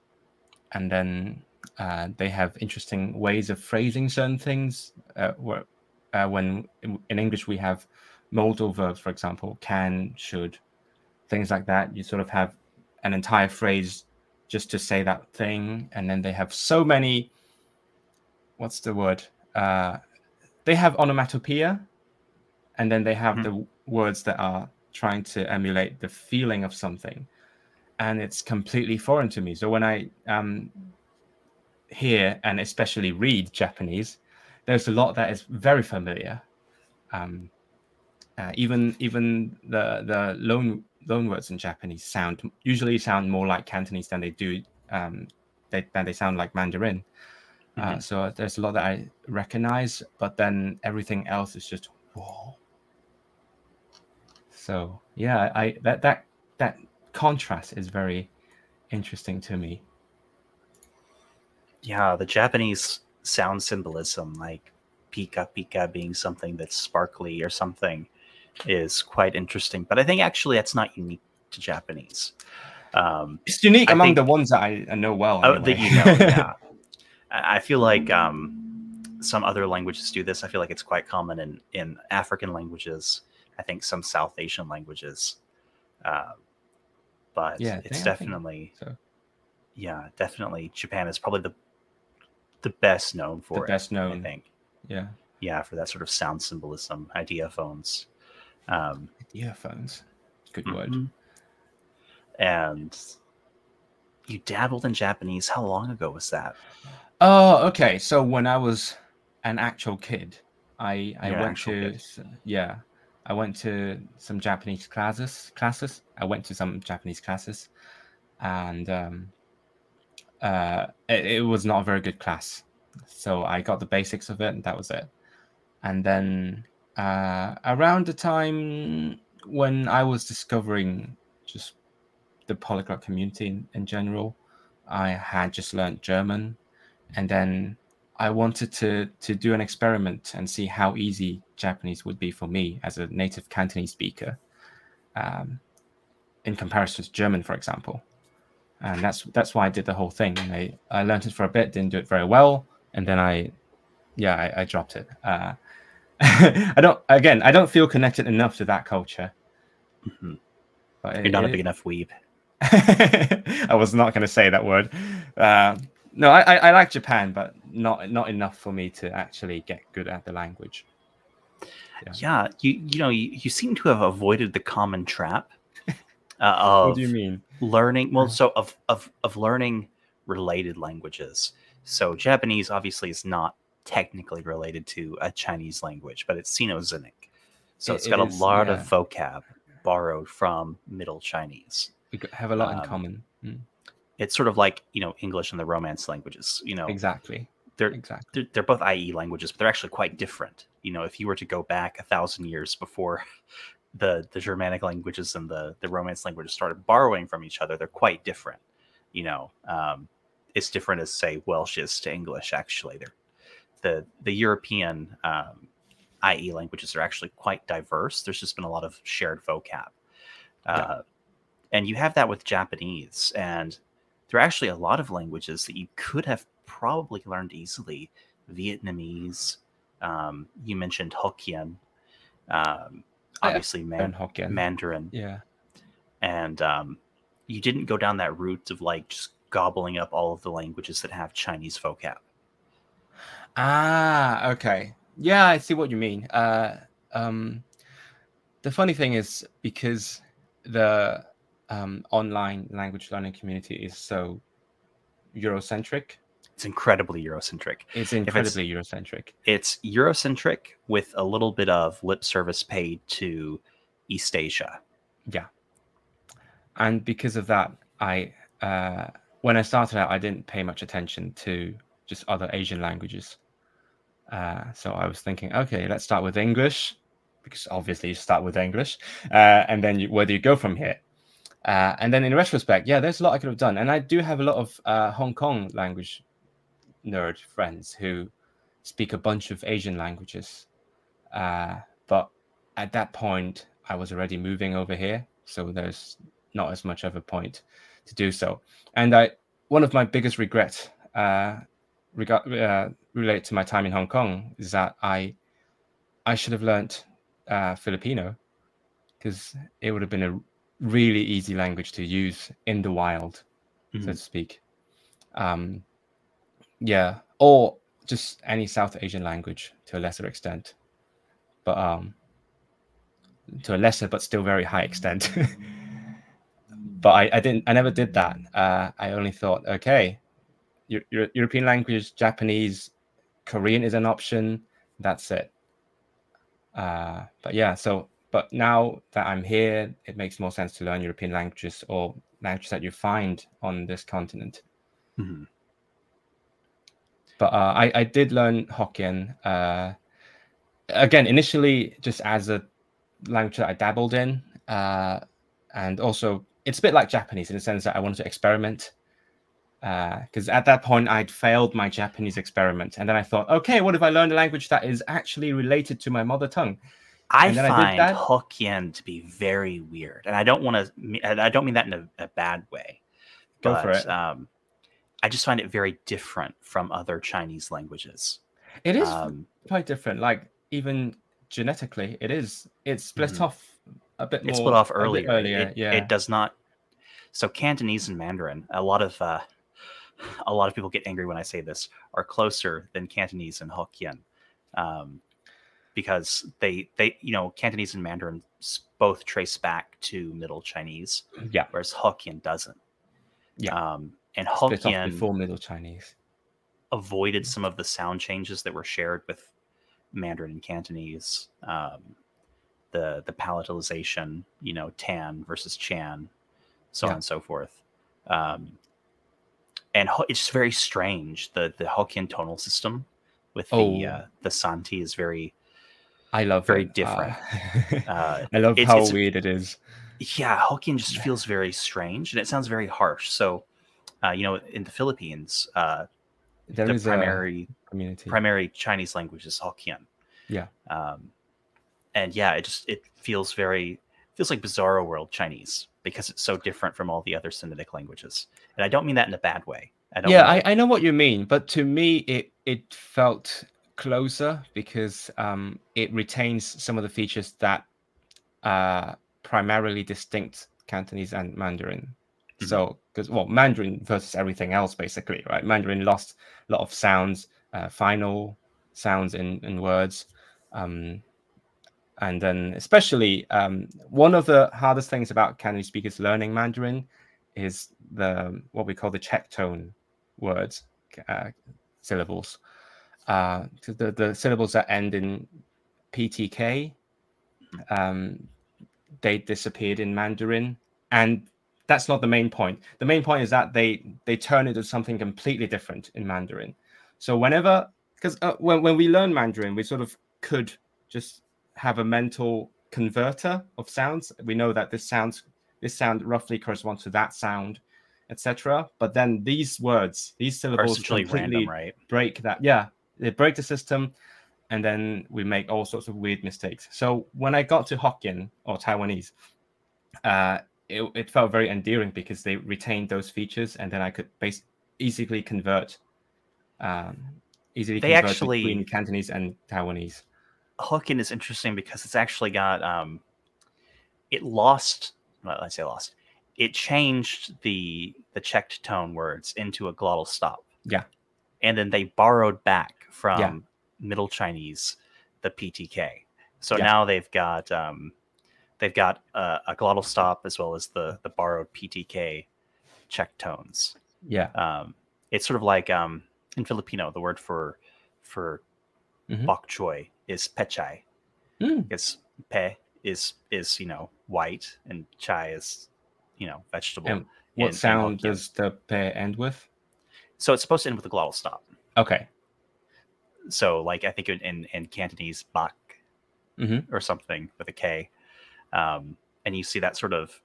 and then uh, they have interesting ways of phrasing certain things. Uh, where, uh, when in English we have modal verbs, for example, can, should, things like that. You sort of have an entire phrase just to say that thing, and then they have so many. What's the word? Uh, they have onomatopoeia, and then they have mm-hmm. the words that are trying to emulate the feeling of something, and it's completely foreign to me. So when I um, hear and especially read Japanese, there's a lot that is very familiar. Um, uh, even even the the loan loan words in Japanese sound usually sound more like Cantonese than they do um, they, than they sound like Mandarin. Uh, mm-hmm. Uh, so there's a lot that I recognize, but then everything else is just whoa. So yeah, I that that that contrast is very interesting to me. Yeah, the Japanese sound symbolism, like pika pika being something that's sparkly or something, is quite interesting. But I think actually that's not unique to Japanese. Um, it's unique I among think- the ones that I, I know well. oh, anyway. that you know, yeah. <laughs> I feel like um, some other languages do this. I feel like it's quite common in in African languages. I think some South Asian languages, uh, but Yeah, it's they- I think definitely so. yeah, definitely Japan is probably the the best known for the it. best known. I think Yeah. yeah for that sort of sound symbolism, ideophones. Um, Earphones. Good word. mhm. And you dabbled in Japanese. How long ago was that? Oh, okay. So when I was an actual kid, I I You're went to kid. yeah, I went to some Japanese classes. Classes. I went to some Japanese classes, and um, uh, it, it was not a very good class. So I got the basics of it, and that was it. And then uh, around the time when I was discovering just the polyglot community in, in general, I had just learned German, and then I wanted to to do an experiment and see how easy Japanese would be for me as a native Cantonese speaker, um, in comparison to German, for example. And that's that's why I did the whole thing. And I I learned it for a bit, didn't do it very well, and then I, yeah, I, I dropped it. Uh, <laughs> I don't again, I don't feel connected enough to that culture. Mhm. But You're not a it- big enough weeb. <laughs> I was not going to say that word. Uh, no, I, I, I like Japan, but not not enough for me to actually get good at the language. Yeah. Yeah, you you know you, you seem to have avoided the common trap uh, <laughs> of what do you mean? learning. Well, so of of of learning related languages. So Japanese obviously is not technically related to a Chinese language, but it's Sino-Xenic. So It- it's it got a lot yeah. of vocab borrowed from Middle Chinese. We have a lot Um, in common. Mm, It's sort of like you know English and the Romance languages. You know, exactly. they're Exactly. they're, they're both IE languages, but they're actually quite different. You know, if you were to go back a thousand years before <laughs> the the Germanic languages and the the Romance languages started borrowing from each other, they're quite different. You know, um, it's different as say Welsh is to English. Actually, they're the the European um, IE languages are actually quite diverse. There's just been a lot of shared vocab, uh, and you have that with Japanese and there are actually a lot of languages that you could have probably learned easily. Vietnamese, um, you mentioned Hokkien, um, obviously And Man- Hokkien. Mandarin, Yeah. and um, you didn't go down that route of like just gobbling up all of the languages that have Chinese vocab. Ah, okay. Yeah, I see what you mean. Uh, um, the funny thing is because the um, online language learning community is so Eurocentric, It's incredibly Eurocentric. it's incredibly Eurocentric. It's Eurocentric with a little bit of lip service paid to East Asia. Yeah. And because of that, I uh, when I started out, I didn't pay much attention to just other Asian languages. Uh, so I was thinking, okay, let's start with English, because obviously you start with English, uh, and then you, where do you go from here? Uh, and then in retrospect, yeah, there's a lot I could have done, and I do have a lot of uh, Hong Kong language nerd friends who speak a bunch of Asian languages, uh, but at that point, I was already moving over here, so there's not as much of a point to do so. And I, one of my biggest regrets, uh, regard, uh, related to my time in Hong Kong, is that I, I should have learnt uh, Filipino, because it would have been a really easy language to use in the wild, so Mhm. to speak. Um, yeah, or just any South Asian language to a lesser extent, but um, to a lesser but still very high extent. <laughs> but I, I didn't, I never did that. Uh, I only thought, okay, Eu- Eu- European language, Japanese, Korean is an option. That's it. Uh, but yeah, so but now that I'm here, it makes more sense to learn European languages or languages that you find on this continent. Mhm. But uh, I, I did learn Hokkien. Uh, again, initially just as a language that I dabbled in, uh, and also it's a bit like Japanese in the sense that I wanted to experiment. Because at that point I'd failed my Japanese experiment, and then I thought, okay, what if I learn a language that is actually related to my mother tongue? I And then I did find. Hokkien to be very weird, and I don't want to. I don't mean that in a, a bad way. Go but, for it. Um, I just find it very different from other Chinese languages. It is Um, quite different. Like even genetically, it is. It's split Mhm. off a bit more. it's split off earlier. earlier, It, yeah. it does not. So Cantonese and Mandarin, a lot of uh, a lot of people get angry when I say this, are closer than Cantonese and Hokkien, um, because they they you know Cantonese and Mandarin both trace back to Middle Chinese, yeah, whereas Hokkien doesn't. Yeah. Um, and split Hokkien before Middle Chinese. avoided some of the sound changes that were shared with Mandarin and Cantonese. Um, the the palatalization, you know, Tan versus Chan, so Yeah. on and so forth. Um, and Ho- it's very strange. The the Hokkien tonal system with the Oh. uh, the sandhi is very I love Very it. different. <laughs> Uh, uh, <laughs> I love it's- how it's- weird it is. yeah. Hokkien just feels very strange and it sounds very harsh. So, uh, you know, in the Philippines, uh, There the primary community. primary Chinese language is Hokkien. Yeah. Um, and yeah, it just it feels very feels like Bizarro World Chinese because it's so different from all the other Sinitic languages. And I don't mean that in a bad way. I don't. yeah, I, I know what you mean, but to me, it it felt closer because um, it retains some of the features that are primarily distinct Cantonese and Mandarin. Mhm. So, because well, Mandarin versus everything else, basically, right? Mandarin lost a lot of sounds, uh, final sounds in in words, um, and then especially um, one of the hardest things about Cantonese speakers learning Mandarin is the what we call the check tone words, uh, syllables. Uh, the, the syllables that end in PTK, um, they disappeared in Mandarin, and that's not the main point. The main point is that they they turn into something completely different in Mandarin. So whenever, because uh, when when we learn Mandarin, we sort of could just have a mental converter of sounds. We know that this sounds this sound roughly corresponds to that sound, etc. But then these words, these syllables, completely random, right? break that. Yeah, they break the system, and then we make all sorts of weird mistakes. So when I got to Hokkien or Taiwanese, uh, it, it felt very endearing because they retained those features, and then I could base easily convert, um, easily They convert actually- between Cantonese and Taiwanese. Hokkien is interesting because it's actually got um, it lost. Well, I say lost. It changed the the checked tone words into a glottal stop. Yeah. and then they borrowed back from Yeah. Middle Chinese the PTK. So Yeah. now they've got um, they've got a, a glottal stop as well as the the borrowed PTK check tones. Yeah, Um, it's sort of like um, in Filipino the word for for Mhm. bok choy is pechai Mm. because pe is is you know white and chai is you know vegetable. And what sound does the pe end with? So it's supposed to end with a glottal stop. Okay. So like I think in in, Cantonese bak Mhm. or something with a K, um, and you see that sort of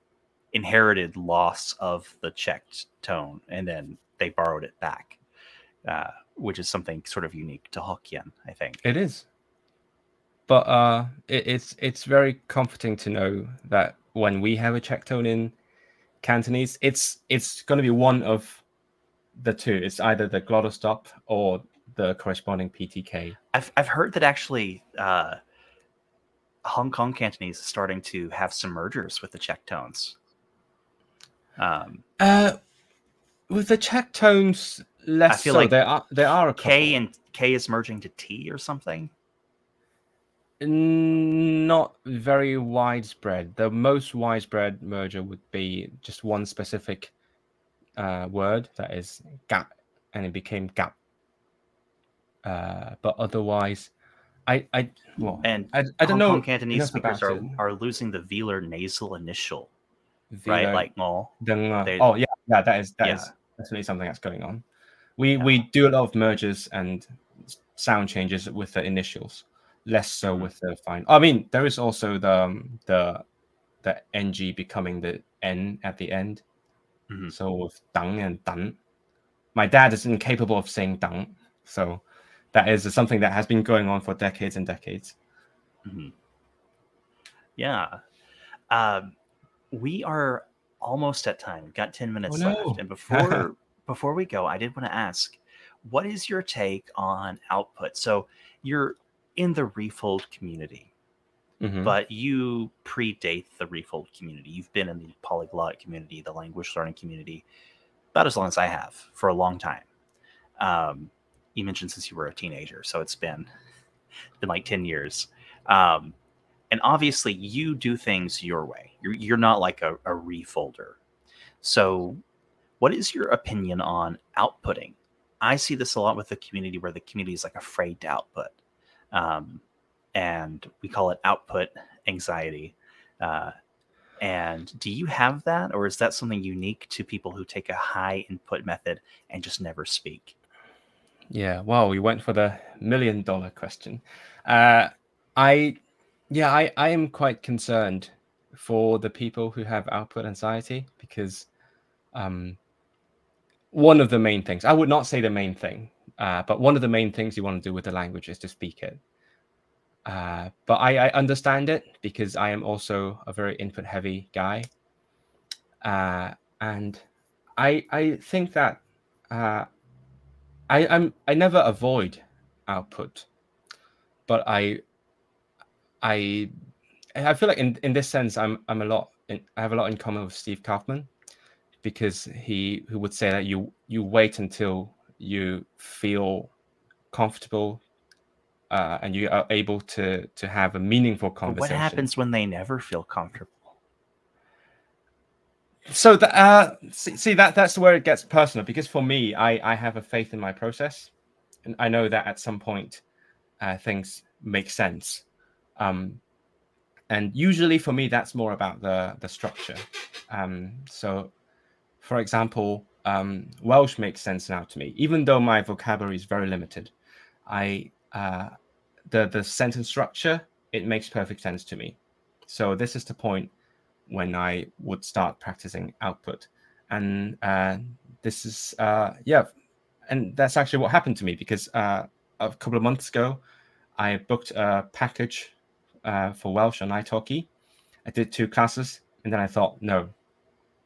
inherited loss of the checked tone, and then they borrowed it back, uh, which is something sort of unique to Hokkien, I think. It is. But uh it, it's it's very comforting to know that when we have a check tone in Cantonese, it's it's gonna be one of the two. It's either the glottal stop or the corresponding PTK. I've I've heard that actually uh, Hong Kong Cantonese is starting to have some mergers with the check tones. Um, Uh with the check tones less I feel so. like there are there are a K couple. and K is merging to T or something. not very widespread. The most widespread merger would be just one specific uh, word that is gap, and it became gap. Uh, but otherwise, I I well And I, I don't Hong know Kong Cantonese speakers are, are losing the velar nasal initial, right? Like ngo. Deng, uh, they- oh yeah, yeah, that is that is Yeah. definitely something that's going on. We Yeah. we do a lot of mergers and sound changes with the initials, less so Mhm. with the fine. I mean, there is also the um, the the ng becoming the n at the end. Mhm. So with dang and dan, my dad is incapable of saying dang, so that is something that has been going on for decades and decades. Mhm. Yeah. Um, we are almost at time. We've got 10 minutes Oh, no. left. And before <laughs> before we go, I did want to ask, what is your take on output? So you're in the refold community, Mhm. but you predate the refold community. You've been in the polyglot community, the language learning community, about as long as I have for a long time. Um, you mentioned since you were a teenager, so it's been been like 10 years. Um, and obviously you do things your way. You're you're not like a, a refolder. So what is your opinion on outputting? I see this a lot with the community where the community is like afraid to output. Um, and we call it output anxiety. Uh, and do you have that, or is that something unique to people who take a high input method and just never speak? Yeah, wow, we went for the million dollar question. Uh, I, yeah, I, I am quite concerned for the people who have output anxiety because um, one of the main things, I would not say the main thing, uh, but one of the main things you want to do with the language is to speak it. Uh, but I, I understand it because I am also a very input heavy guy. Uh, and I, I think that uh, I, I'm I never avoid output, but I I I feel like in, in this sense I'm I'm a lot in, I have a lot in common with Steve Kaufmann because he who would say that you you wait until you feel comfortable uh, and you are able to to have a meaningful conversation. But conversation. what happens when they never feel comfortable? So that uh see, see that that's where it gets personal because for me i i have a faith in my process and i know that at some point uh, things make sense. Um and usually for me that's more about the the structure. Um so for example um welsh makes sense now to me. Even though my vocabulary is very limited i uh the the sentence structure it makes perfect sense to me. So this is the point when I would start practicing output. And uh, this is, uh, yeah, and that's actually what happened to me because uh, a couple of months ago, I booked a package uh, for Welsh on italki. I did two classes, and then I thought, no,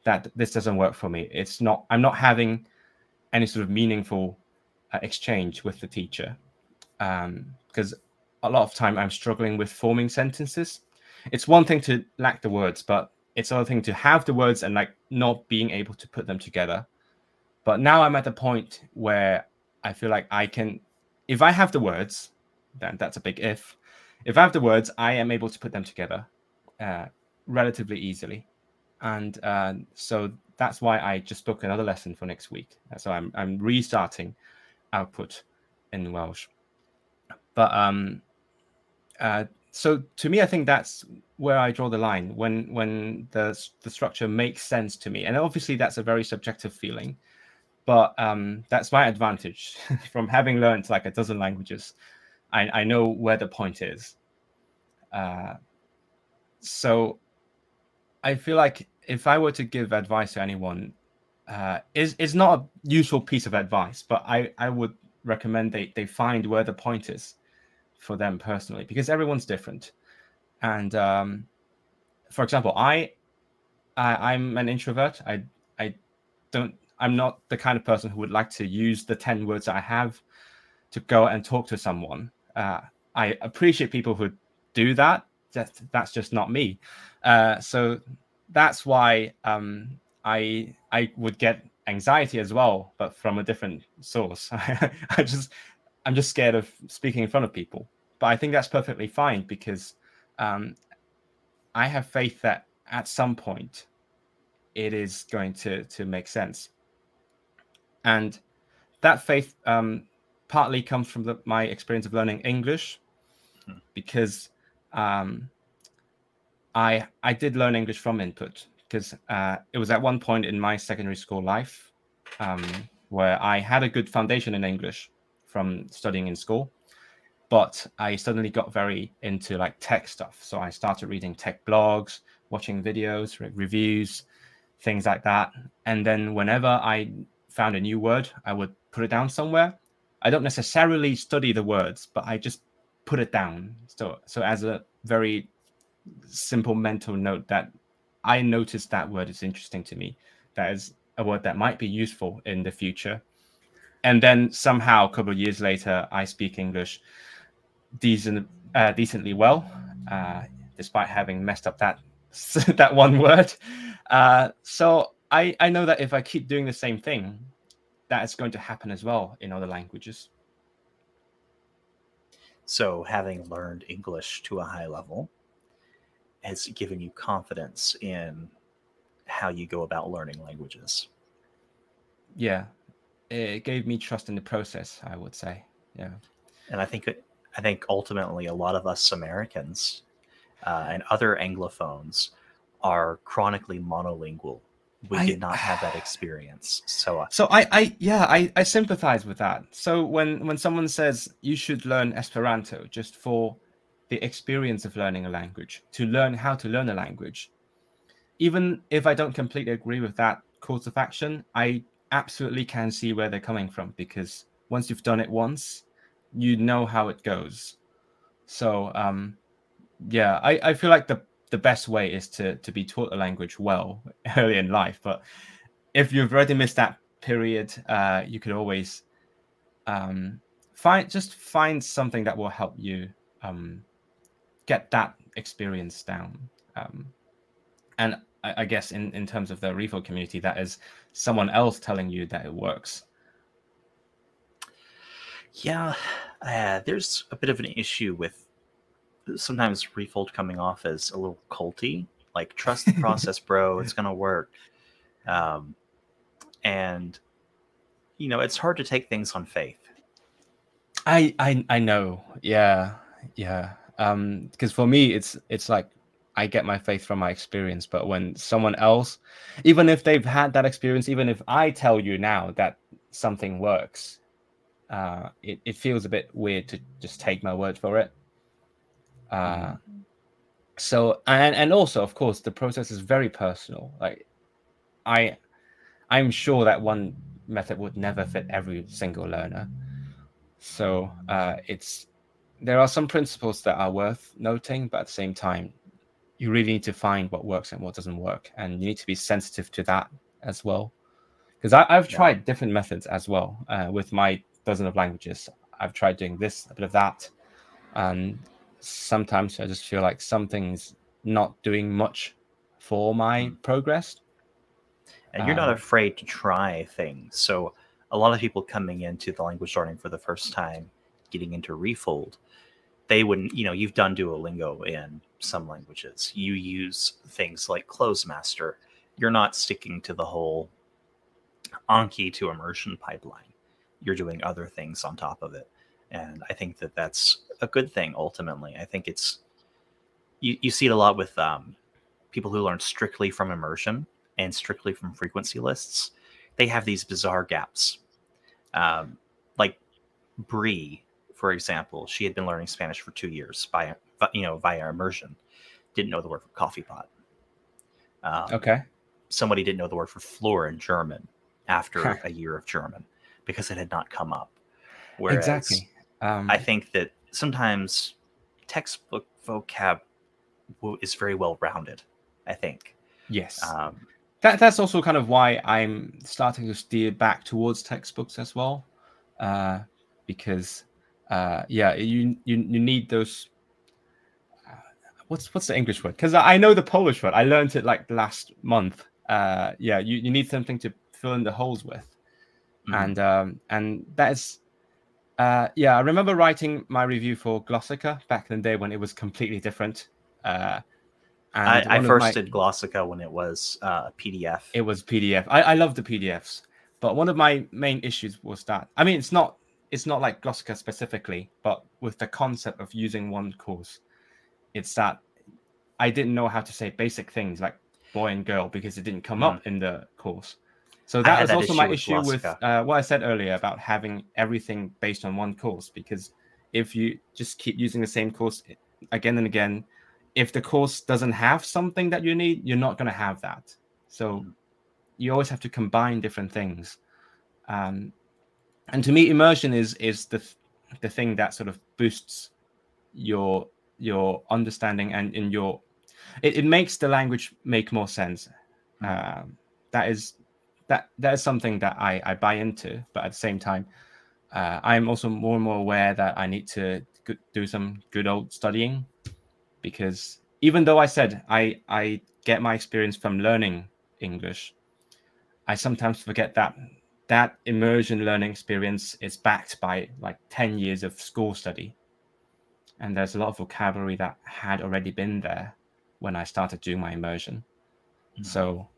that this doesn't work for me. It's not. I'm not having any sort of meaningful uh, exchange with the teacher because a lot of time I'm struggling with forming sentences it's one thing to lack the words, but it's another thing to have the words and like not being able to put them together. But now I'm at the point where I feel like I can, if I have the words, then that's a big if. If I have the words, I am able to put them together uh, relatively easily, and uh, so that's why I just booked another lesson for next week. So I'm I'm restarting output in Welsh, but um, uh, so to me, I think that's where I draw the line when when the the structure makes sense to me, and obviously that's a very subjective feeling, but um, that's my advantage <laughs> from having learned like a dozen languages. I, I know where the point is. Uh, so I feel like if I were to give advice to anyone, uh, is is not a useful piece of advice, but I I would recommend they they find where the point is for them personally because everyone's different. And um, for example I, I i'm an introvert. I i don't i'm not the kind of person who would like to use the 10 words i have to go and talk to someone. Uh, i appreciate people who do that. That that's just not me. Uh, so that's why um, i i would get anxiety as well but from a different source. <laughs> I just I'm just scared of speaking in front of people. But I think that's perfectly fine because um, I have faith that at some point it is going to to make sense, and that faith um, partly comes from the, my experience of learning English, Hmm. because um, I I did learn English from input because uh, it was at one point in my secondary school life um, where I had a good foundation in English from studying in school but i suddenly got very into like tech stuff. So i started reading tech blogs watching videos re- reviews things like that. And then whenever i found a new word i would put it down somewhere. I don't necessarily study the words but i just put it down. So so as a very simple mental note that I noticed that word is interesting to me. That is a word that might be useful in the future. And then somehow, a couple of years later, I speak English decent, uh, decently well, uh, despite having messed up that <laughs> that one word. Uh, so I, I know that if I keep doing the same thing, that is going to happen as well in other languages. So, having learned English to a high level has given you confidence in how you go about learning languages. Yeah, it gave me trust in the process. I would say, yeah. And I think I think ultimately a lot of us Americans uh, and other Anglophones are chronically monolingual. We I, did not have that experience. So, uh, so I, I, yeah, I, I sympathize with that. So when when someone says you should learn Esperanto just for the experience of learning a language, to learn how to learn a language, even if I don't completely agree with that course of action, I absolutely can see where they're coming from because once you've done it once, you know how it goes. So um, yeah, I, I feel like the the best way is to to be taught a language well <laughs> early in life. But if you've already missed that period, uh, you could always um, find just find something that will help you um, get that experience down. Um, and I, I, guess in, in terms of the refold community, that is someone else telling you that it works. Yeah, uh, there's a bit of an issue with sometimes Refold coming off as a little culty. Like, trust the <laughs> process, bro. It's gonna work. Um, and you know, it's hard to take things on faith. I I I know. Yeah, yeah. Um, because for me, it's it's like I get my faith from my experience. But when someone else, even if they've had that experience, even if I tell you now that something works, uh, it, it feels a bit weird to just take my word for it. Uh, mm-hmm. so and and also of course the process is very personal. Like I I'm sure that one method would never fit every single learner. So uh, it's there are some principles that are worth noting, but at the same time, you really need to find what works and what doesn't work, and you need to be sensitive to that as well. Because I've yeah. tried different methods as well uh, with my dozen of languages. I've tried doing this, a bit of that, and sometimes I just feel like something's not doing much for my mm. progress. And you're not um, afraid to try things. So a lot of people coming into the language learning for the first time, getting into Refold, they wouldn't, you know, you've done Duolingo in some languages. You use things like Clozemaster. You're not sticking to the whole Anki to immersion pipeline. You're doing other things on top of it. And I think that that's a good thing ultimately. I think it's, you, you see it a lot with um, people who learn strictly from immersion and strictly from frequency lists. They have these bizarre gaps. Um, like Brie for example, she had been learning Spanish for two years by you know via immersion, didn't know the word for coffee pot. Um, okay. Somebody didn't know the word for floor in German after a year of German because it had not come up. Whereas exactly. Um, I think that sometimes textbook vocab is very well rounded. I think. Yes. Um, that that's also kind of why I'm starting to steer back towards textbooks as well, uh, because uh, yeah, you you you need those. Uh, what's what's the English word? Because I know the Polish word. I learned it like last month. Uh, yeah, you, you need something to fill in the holes with, mm-hmm. and um, and that is. Uh, yeah, I remember writing my review for Glossika back in the day when it was completely different. Uh, I, I first my, did Glossika when it was uh, PDF. It was PDF. I, I love the PDFs, but one of my main issues was that I mean, it's not it's not like Glossika specifically, but with the concept of using one course, it's that I didn't know how to say basic things like boy and girl because it didn't come mm. up in the course. So that was that also my issue with uh, what I said earlier about having everything based on one course. Because if you just keep using the same course again and again, if the course doesn't have something that you need, you're not going to have that. So mm. you always have to combine different things. Um, and to me immersion is is the the thing that sort of boosts your your understanding and in your it, it makes the language make more sense. Um, that is that that is something that I, I buy into, but at the same time, uh, I'm also more and more aware that I need to do some good old studying because even though I said I I get my experience from learning English, I sometimes forget that that immersion learning experience is backed by like 10 years of school study. And there's a lot of vocabulary that had already been there when I started doing my immersion. Mm-hmm. So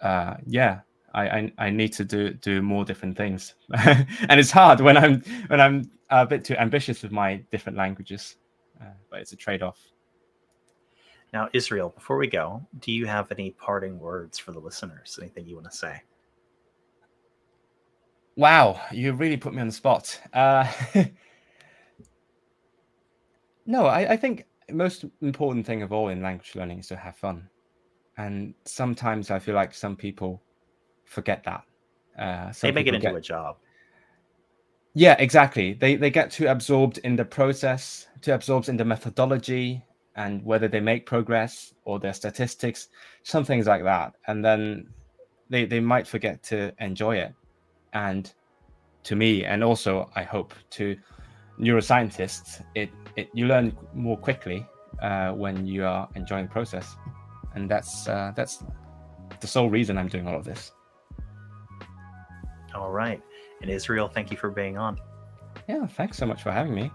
uh, yeah, I, I, I need to do do more different things, <laughs> and it's hard when I'm when I'm a bit too ambitious with my different languages, uh, but it's a trade off. Now, Israel, before we go, do you have any parting words for the listeners? Anything you want to say? Wow, you really put me on the spot. Uh, <laughs> no, I, I think most important thing of all in language learning is to have fun, and sometimes I feel like some people forget that. Uh, they make it into get... a job. Yeah, exactly. They they get too absorbed in the process, too absorbed in the methodology, and whether they make progress or their statistics, some things like that, and then they they might forget to enjoy it. And to me, and also I hope to neuroscientists, it, it you learn more quickly uh, when you are enjoying the process, and that's uh, that's the sole reason I'm doing all of this. All right. And Israel, thank you for being on. Yeah, thanks so much for having me.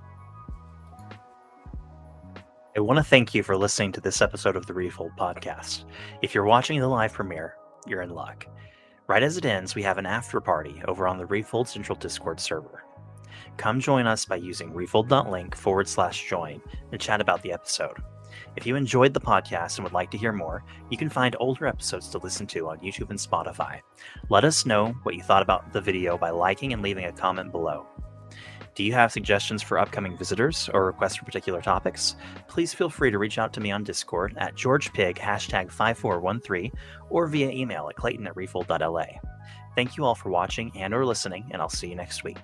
I want to thank you for listening to this episode of the Refold podcast. If you're watching the live premiere, you're in luck. Right as it ends, we have an after party over on the Refold Central Discord server. Come join us by using refold.link forward slash join and chat about the episode. If you enjoyed the podcast and would like to hear more, you can find older episodes to listen to on YouTube and Spotify. Let us know what you thought about the video by liking and leaving a comment below. Do you have suggestions for upcoming visitors or requests for particular topics? Please feel free to reach out to me on Discord at GeorgePig hashtag 5413 or via email at clayton at refold.la. Thank you all for watching and or listening, and I'll see you next week.